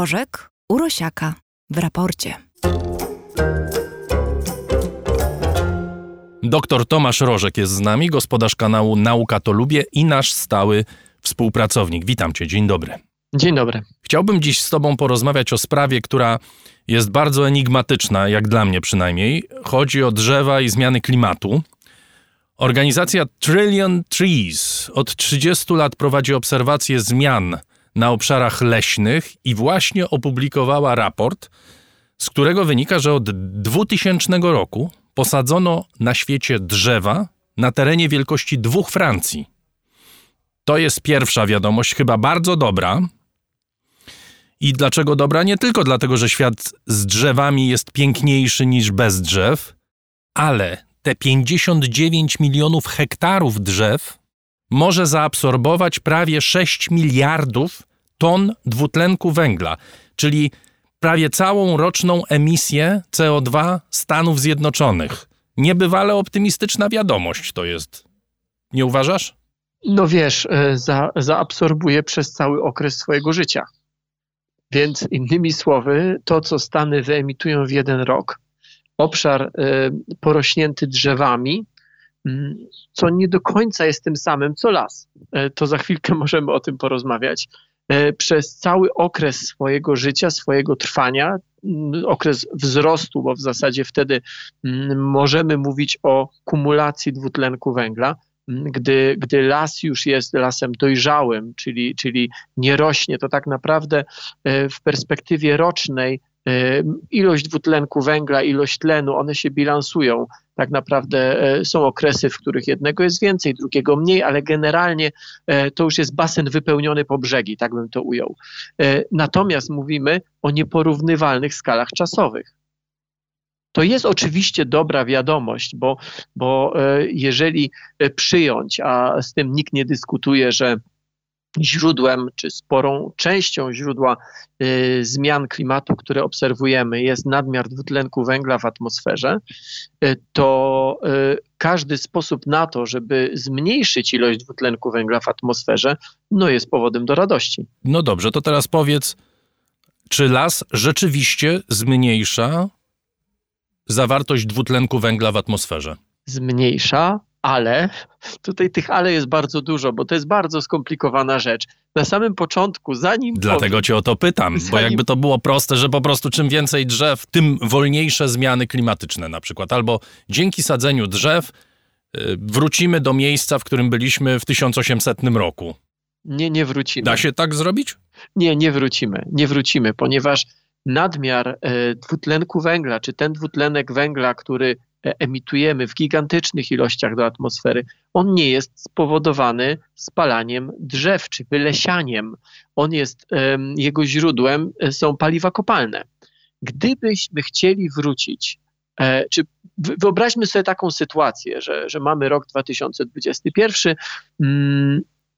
Rożek Urosiaka w raporcie. Doktor Tomasz Rożek jest z nami, gospodarz kanału Nauka to Lubię i nasz stały współpracownik. Witam cię, dzień dobry. Dzień dobry. Chciałbym dziś z tobą porozmawiać o sprawie, która jest bardzo enigmatyczna, jak dla mnie przynajmniej. Chodzi o drzewa i zmiany klimatu. Organizacja Trillion Trees od 30 lat prowadzi obserwacje zmian na obszarach leśnych i właśnie opublikowała raport, z którego wynika, że od 2000 roku posadzono na świecie drzewa na terenie wielkości dwóch Francji. To jest pierwsza wiadomość, chyba bardzo dobra. I dlaczego dobra? Nie tylko dlatego, że świat z drzewami jest piękniejszy niż bez drzew, ale te 59 milionów hektarów drzew może zaabsorbować prawie 6 miliardów ton dwutlenku węgla, czyli prawie całą roczną emisję CO2 Stanów Zjednoczonych. Niebywale optymistyczna wiadomość to jest. Nie uważasz? No wiesz, e, za, zaabsorbuje przez cały okres swojego życia. Więc innymi słowy, to co Stany wyemitują w jeden rok, obszar e, porośnięty drzewami, co nie do końca jest tym samym co las. E, to za chwilkę możemy o tym porozmawiać. E, przez cały okres swojego życia, swojego trwania, mm, okres wzrostu, bo w zasadzie wtedy mm, możemy mówić o kumulacji dwutlenku węgla, mm, gdy, gdy las już jest lasem dojrzałym, czyli, czyli nie rośnie, to tak naprawdę e, w perspektywie rocznej ilość dwutlenku węgla, ilość tlenu, one się bilansują tak naprawdę e, są okresy, w których jednego jest więcej, drugiego mniej, ale generalnie e, to już jest basen wypełniony po brzegi, tak bym to ujął. E, natomiast mówimy o nieporównywalnych skalach czasowych. To jest oczywiście dobra wiadomość, bo, bo jeżeli przyjąć, a z tym nikt nie dyskutuje, że źródłem, czy sporą częścią źródła y, zmian klimatu, które obserwujemy, jest nadmiar dwutlenku węgla w atmosferze, y, to y, każdy sposób na to, żeby zmniejszyć ilość dwutlenku węgla w atmosferze, no jest powodem do radości. No dobrze, to teraz powiedz, czy las rzeczywiście zmniejsza zawartość dwutlenku węgla w atmosferze? Zmniejsza, ale tutaj tych ale jest bardzo dużo, bo to jest bardzo skomplikowana rzecz. Na samym początku, zanim. Dlatego powiem, cię o to pytam, zanim... bo jakby to było proste, że po prostu czym więcej drzew, tym wolniejsze zmiany klimatyczne na przykład. Albo dzięki sadzeniu drzew y, wrócimy do miejsca, w którym byliśmy w 1800 roku. Nie, nie wrócimy. Da się tak zrobić? Nie, nie wrócimy. Nie wrócimy, ponieważ nadmiar e, dwutlenku węgla, czy ten dwutlenek węgla, który emitujemy w gigantycznych ilościach do atmosfery, on nie jest spowodowany spalaniem drzew czy wylesianiem. On jest, jego źródłem e, są paliwa kopalne. Gdybyśmy chcieli wrócić, e, czy wyobraźmy sobie taką sytuację, że, że mamy rok 2021,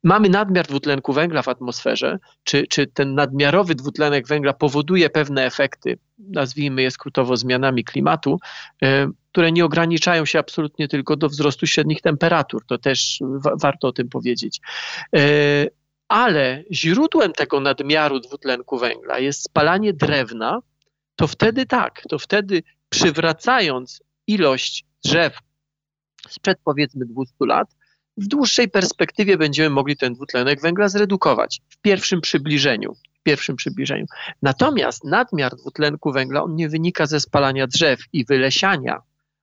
mamy nadmiar dwutlenku węgla w atmosferze, czy, czy ten nadmiarowy dwutlenek węgla powoduje pewne efekty, nazwijmy je skrótowo zmianami klimatu, e, które nie ograniczają się absolutnie tylko do wzrostu średnich temperatur. To też wa warto o tym powiedzieć. E, ale źródłem tego nadmiaru dwutlenku węgla jest spalanie drewna, to wtedy tak, to wtedy przywracając ilość drzew sprzed powiedzmy 200 lat, w dłuższej perspektywie będziemy mogli ten dwutlenek węgla zredukować w pierwszym przybliżeniu. W pierwszym przybliżeniu. Natomiast nadmiar dwutlenku węgla on nie wynika ze spalania drzew i wylesiania,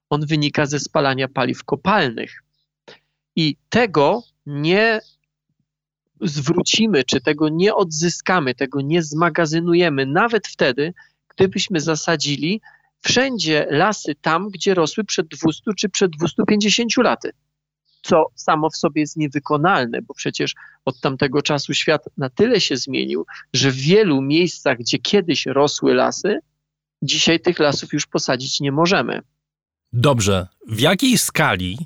on wynika ze spalania paliw kopalnych. I tego nie zwrócimy, czy tego nie odzyskamy, tego nie zmagazynujemy, nawet wtedy, gdybyśmy zasadzili wszędzie lasy tam, gdzie rosły przed 200 czy przed 250 laty co samo w sobie jest niewykonalne, bo przecież od tamtego czasu świat na tyle się zmienił, że w wielu miejscach, gdzie kiedyś rosły lasy, dzisiaj tych lasów już posadzić nie możemy. Dobrze. W jakiej skali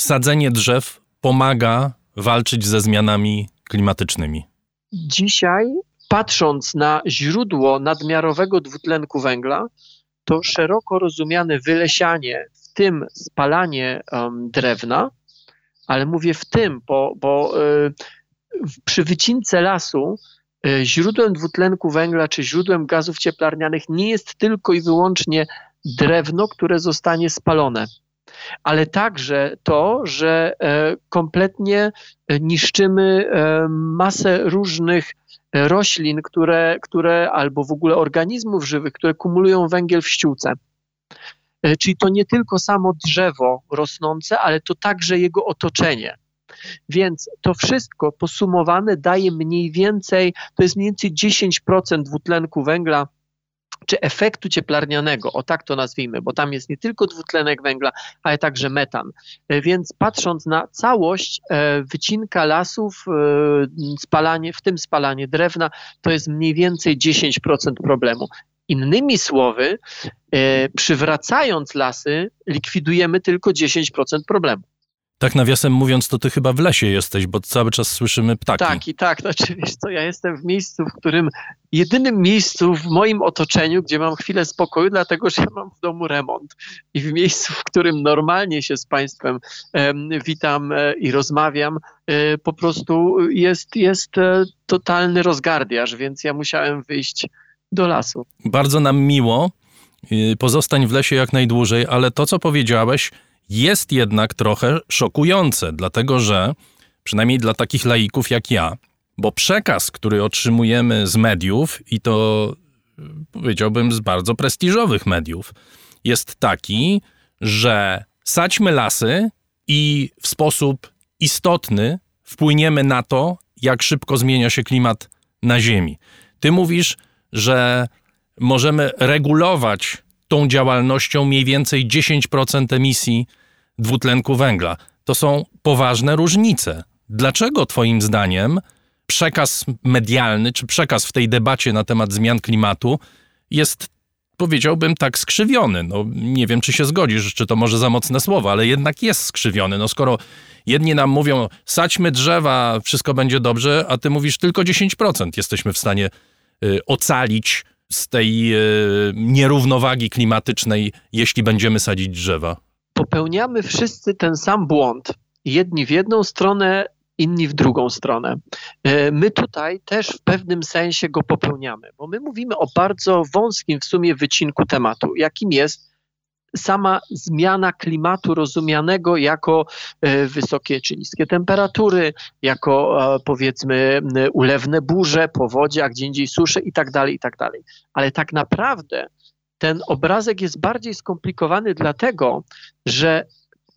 sadzenie drzew pomaga walczyć ze zmianami klimatycznymi? Dzisiaj, patrząc na źródło nadmiarowego dwutlenku węgla, to szeroko rozumiane wylesianie, w tym spalanie um, drewna, ale mówię w tym, bo, bo y, przy wycince lasu e, źródłem dwutlenku węgla czy źródłem gazów cieplarnianych nie jest tylko i wyłącznie drewno, które zostanie spalone, ale także to, że e, kompletnie niszczymy masę różnych roślin, które, które albo w ogóle organizmów żywych, które kumulują węgiel w ściółce. E, czyli to nie tylko samo drzewo rosnące, ale to także jego otoczenie. Więc to wszystko posumowane daje mniej więcej, to jest mniej więcej 10% dwutlenku węgla czy efektu cieplarnianego, o tak to nazwijmy, bo tam jest nie tylko dwutlenek węgla, ale także metan. E, więc patrząc na całość, e, wycinka lasów, spalanie, w tym spalanie drewna, to jest mniej więcej 10% problemu. Innymi słowy, e, przywracając lasy, likwidujemy tylko 10% problemu. Tak nawiasem mówiąc, to ty chyba w lesie jesteś, bo cały czas słyszymy ptaki. Tak, i tak. Znaczy, wiesz co, ja jestem w miejscu, w którym, jedynym miejscu w moim otoczeniu, gdzie mam chwilę spokoju, dlatego że ja mam w domu remont. I w miejscu, w którym normalnie się z Państwem witam e, i rozmawiam, e, po prostu jest, jest totalny rozgardiaż, więc ja musiałem wyjść do lasu. Bardzo nam miło. Y, pozostań w lesie jak najdłużej, ale to, co powiedziałeś, jest jednak trochę szokujące, dlatego że, przynajmniej dla takich laików jak ja, bo przekaz, który otrzymujemy z mediów, i to y, powiedziałbym z bardzo prestiżowych mediów, jest taki, że sadźmy lasy i w sposób istotny wpłyniemy na to, jak szybko zmienia się klimat na Ziemi. Ty mówisz, że możemy regulować tą działalnością mniej więcej 10% emisji dwutlenku węgla. To są poważne różnice. Dlaczego Twoim zdaniem przekaz medialny, czy przekaz w tej debacie na temat zmian klimatu jest, powiedziałbym, tak skrzywiony? No, nie wiem, czy się zgodzisz, czy to może za mocne słowo, ale jednak jest skrzywiony. No, skoro jedni nam mówią, sadźmy drzewa, wszystko będzie dobrze, a ty mówisz tylko 10% jesteśmy w stanie ocalić z tej y, nierównowagi klimatycznej, jeśli będziemy sadzić drzewa? Popełniamy wszyscy ten sam błąd. Jedni w jedną stronę, inni w drugą stronę. Y, my tutaj też w pewnym sensie go popełniamy, bo my mówimy o bardzo wąskim w sumie wycinku tematu, jakim jest sama zmiana klimatu rozumianego jako e, wysokie czy niskie temperatury, jako e, powiedzmy ulewne burze, powodzie, a gdzie indziej susze i tak dalej, i tak dalej. Ale tak naprawdę ten obrazek jest bardziej skomplikowany dlatego, że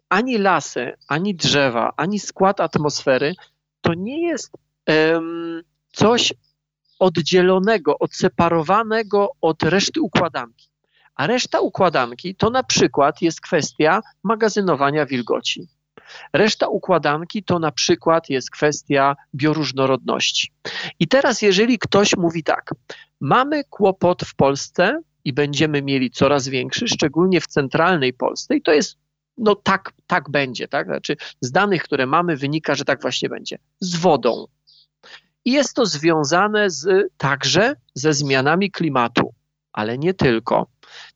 ani lasy, ani drzewa, ani skład atmosfery to nie jest um, coś oddzielonego, odseparowanego od reszty układanki. A reszta układanki to na przykład jest kwestia magazynowania wilgoci. Reszta układanki to na przykład jest kwestia bioróżnorodności. I teraz, jeżeli ktoś mówi tak, mamy kłopot w Polsce i będziemy mieli coraz większy, szczególnie w centralnej Polsce, i to jest, no tak, tak będzie, tak? Znaczy, z danych, które mamy, wynika, że tak właśnie będzie, z wodą. I jest to związane z, także ze zmianami klimatu, ale nie tylko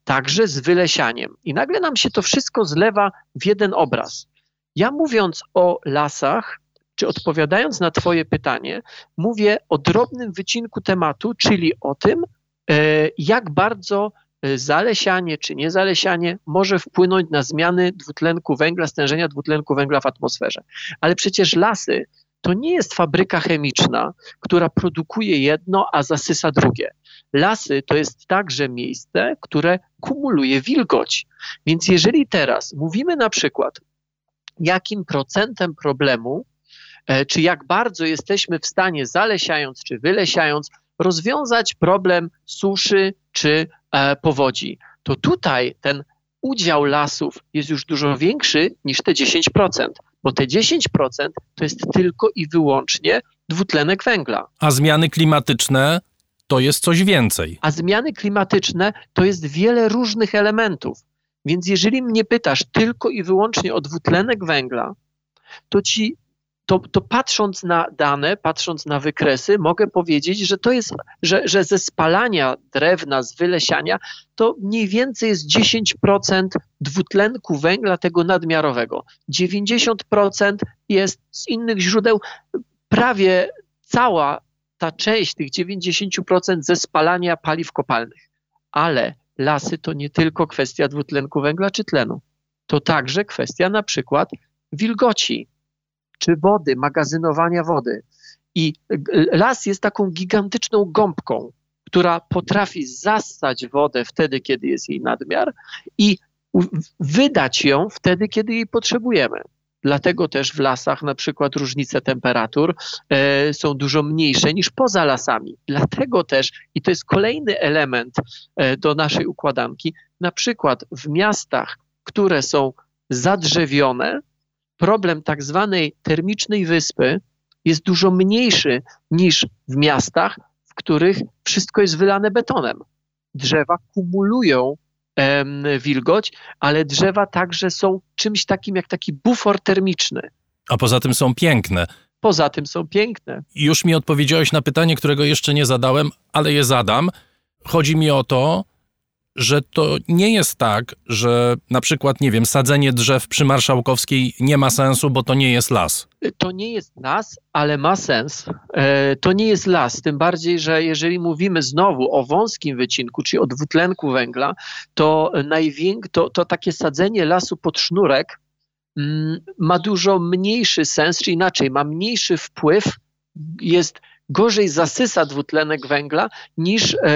także z wylesianiem. I nagle nam się to wszystko zlewa w jeden obraz. Ja mówiąc o lasach, czy odpowiadając na Twoje pytanie, mówię o drobnym wycinku tematu, czyli o tym, e, jak bardzo e, zalesianie czy niezalesianie może wpłynąć na zmiany dwutlenku węgla, stężenia dwutlenku węgla w atmosferze. Ale przecież lasy to nie jest fabryka chemiczna, która produkuje jedno, a zasysa drugie. Lasy to jest także miejsce, które kumuluje wilgoć. Więc jeżeli teraz mówimy na przykład, jakim procentem problemu, e, czy jak bardzo jesteśmy w stanie zalesiając czy wylesiając, rozwiązać problem suszy czy e, powodzi, to tutaj ten udział lasów jest już dużo większy niż te 10%, bo te 10% to jest tylko i wyłącznie dwutlenek węgla. A zmiany klimatyczne to jest coś więcej. A zmiany klimatyczne to jest wiele różnych elementów. Więc jeżeli mnie pytasz tylko i wyłącznie o dwutlenek węgla, to ci to, to, patrząc na dane, patrząc na wykresy, mogę powiedzieć, że to jest, że, że ze spalania drewna, z wylesiania, to mniej więcej jest 10% dwutlenku węgla tego nadmiarowego. 90% jest z innych źródeł, prawie cała ta część tych 90% ze spalania paliw kopalnych. Ale lasy to nie tylko kwestia dwutlenku węgla czy tlenu. To także kwestia na przykład wilgoci czy wody, magazynowania wody. I las jest taką gigantyczną gąbką, która potrafi zassać wodę wtedy, kiedy jest jej nadmiar i wydać ją wtedy, kiedy jej potrzebujemy. Dlatego też w lasach na przykład różnice temperatur e, są dużo mniejsze niż poza lasami. Dlatego też, i to jest kolejny element e, do naszej układanki, na przykład w miastach, które są zadrzewione, problem tak zwanej termicznej wyspy jest dużo mniejszy niż w miastach, w których wszystko jest wylane betonem. Drzewa kumulują wilgoć, ale drzewa także są czymś takim jak taki bufor termiczny. A poza tym są piękne. Poza tym są piękne. Już mi odpowiedziałeś na pytanie, którego jeszcze nie zadałem, ale je zadam. Chodzi mi o to, że to nie jest tak, że na przykład, nie wiem, sadzenie drzew przy Marszałkowskiej nie ma sensu, bo to nie jest las. To nie jest las, ale ma sens. E, to nie jest las, tym bardziej, że jeżeli mówimy znowu o wąskim wycinku, czyli o dwutlenku węgla, to, najwięk, to, to takie sadzenie lasu pod sznurek mm, ma dużo mniejszy sens, czy inaczej, ma mniejszy wpływ, jest gorzej zasysa dwutlenek węgla niż e,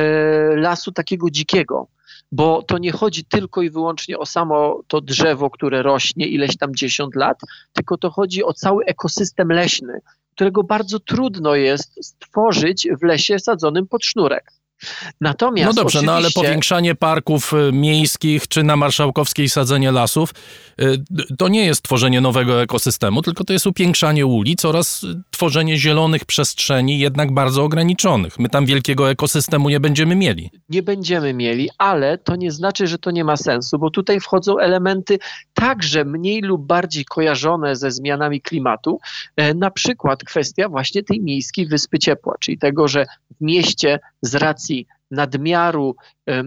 lasu takiego dzikiego bo to nie chodzi tylko i wyłącznie o samo to drzewo, które rośnie ileś tam dziesiąt lat, tylko to chodzi o cały ekosystem leśny, którego bardzo trudno jest stworzyć w lesie sadzonym pod sznurek. Natomiast no dobrze, oczywiście... no ale powiększanie parków y, miejskich czy na Marszałkowskiej sadzenie lasów y, to nie jest tworzenie nowego ekosystemu, tylko to jest upiększanie ulic oraz tworzenie zielonych przestrzeni jednak bardzo ograniczonych. My tam wielkiego ekosystemu nie będziemy mieli. Nie będziemy mieli, ale to nie znaczy, że to nie ma sensu, bo tutaj wchodzą elementy także mniej lub bardziej kojarzone ze zmianami klimatu, e, na przykład kwestia właśnie tej miejskiej wyspy ciepła, czyli tego, że w mieście z racji nadmiaru e,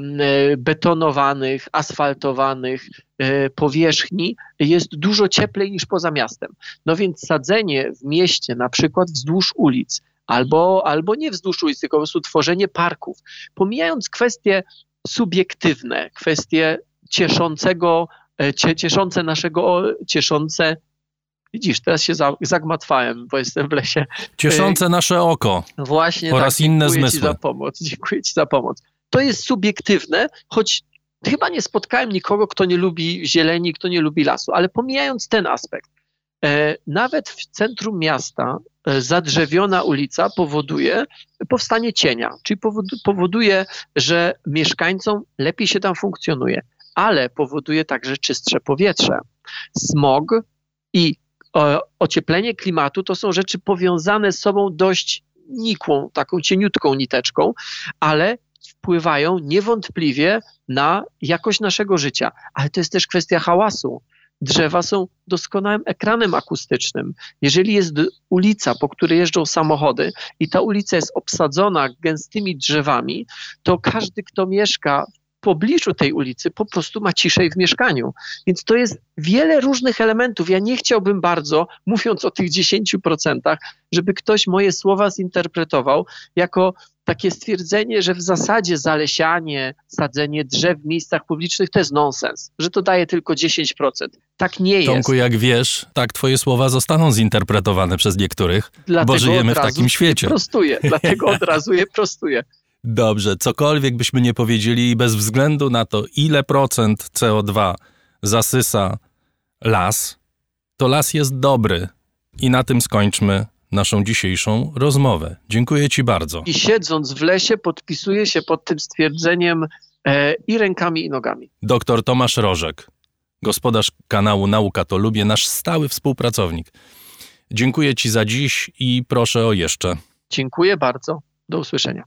betonowanych, asfaltowanych e, powierzchni jest dużo cieplej niż poza miastem. No więc sadzenie w mieście, na przykład wzdłuż ulic, albo, albo nie wzdłuż ulic, tylko po prostu tworzenie parków, pomijając kwestie subiektywne, kwestie cieszącego, e, cieszące naszego, cieszące Widzisz, teraz się zagmatwałem, bo jestem w lesie. Cieszące nasze oko. Właśnie oraz tak, inne zmysły. Ci za pomoc. Dziękuję Ci za pomoc. To jest subiektywne, choć chyba nie spotkałem nikogo, kto nie lubi zieleni, kto nie lubi lasu, ale pomijając ten aspekt, e, nawet w centrum miasta e, zadrzewiona ulica powoduje powstanie cienia, czyli powoduje, że mieszkańcom lepiej się tam funkcjonuje, ale powoduje także czystsze powietrze. Smog i ocieplenie klimatu to są rzeczy powiązane z sobą dość nikłą, taką cieniutką niteczką, ale wpływają niewątpliwie na jakość naszego życia. Ale to jest też kwestia hałasu. Drzewa są doskonałym ekranem akustycznym. Jeżeli jest ulica, po której jeżdżą samochody i ta ulica jest obsadzona gęstymi drzewami, to każdy, kto mieszka pobliżu tej ulicy po prostu ma ciszej w mieszkaniu. Więc to jest wiele różnych elementów. Ja nie chciałbym bardzo, mówiąc o tych 10%, żeby ktoś moje słowa zinterpretował jako takie stwierdzenie, że w zasadzie zalesianie, sadzenie drzew w miejscach publicznych to jest nonsens, że to daje tylko 10%. Tak nie jest. Tomku, jak wiesz, tak twoje słowa zostaną zinterpretowane przez niektórych, dlatego bo żyjemy w takim świecie. Prostuję, dlatego od razu je prostuję. Dobrze, cokolwiek byśmy nie powiedzieli, bez względu na to, ile procent CO2 zasysa las, to las jest dobry. I na tym skończmy naszą dzisiejszą rozmowę. Dziękuję Ci bardzo. I siedząc w lesie, podpisuję się pod tym stwierdzeniem e, i rękami, i nogami. Doktor Tomasz Rożek, gospodarz kanału Nauka to Lubię, nasz stały współpracownik. Dziękuję Ci za dziś i proszę o jeszcze. Dziękuję bardzo. Do usłyszenia.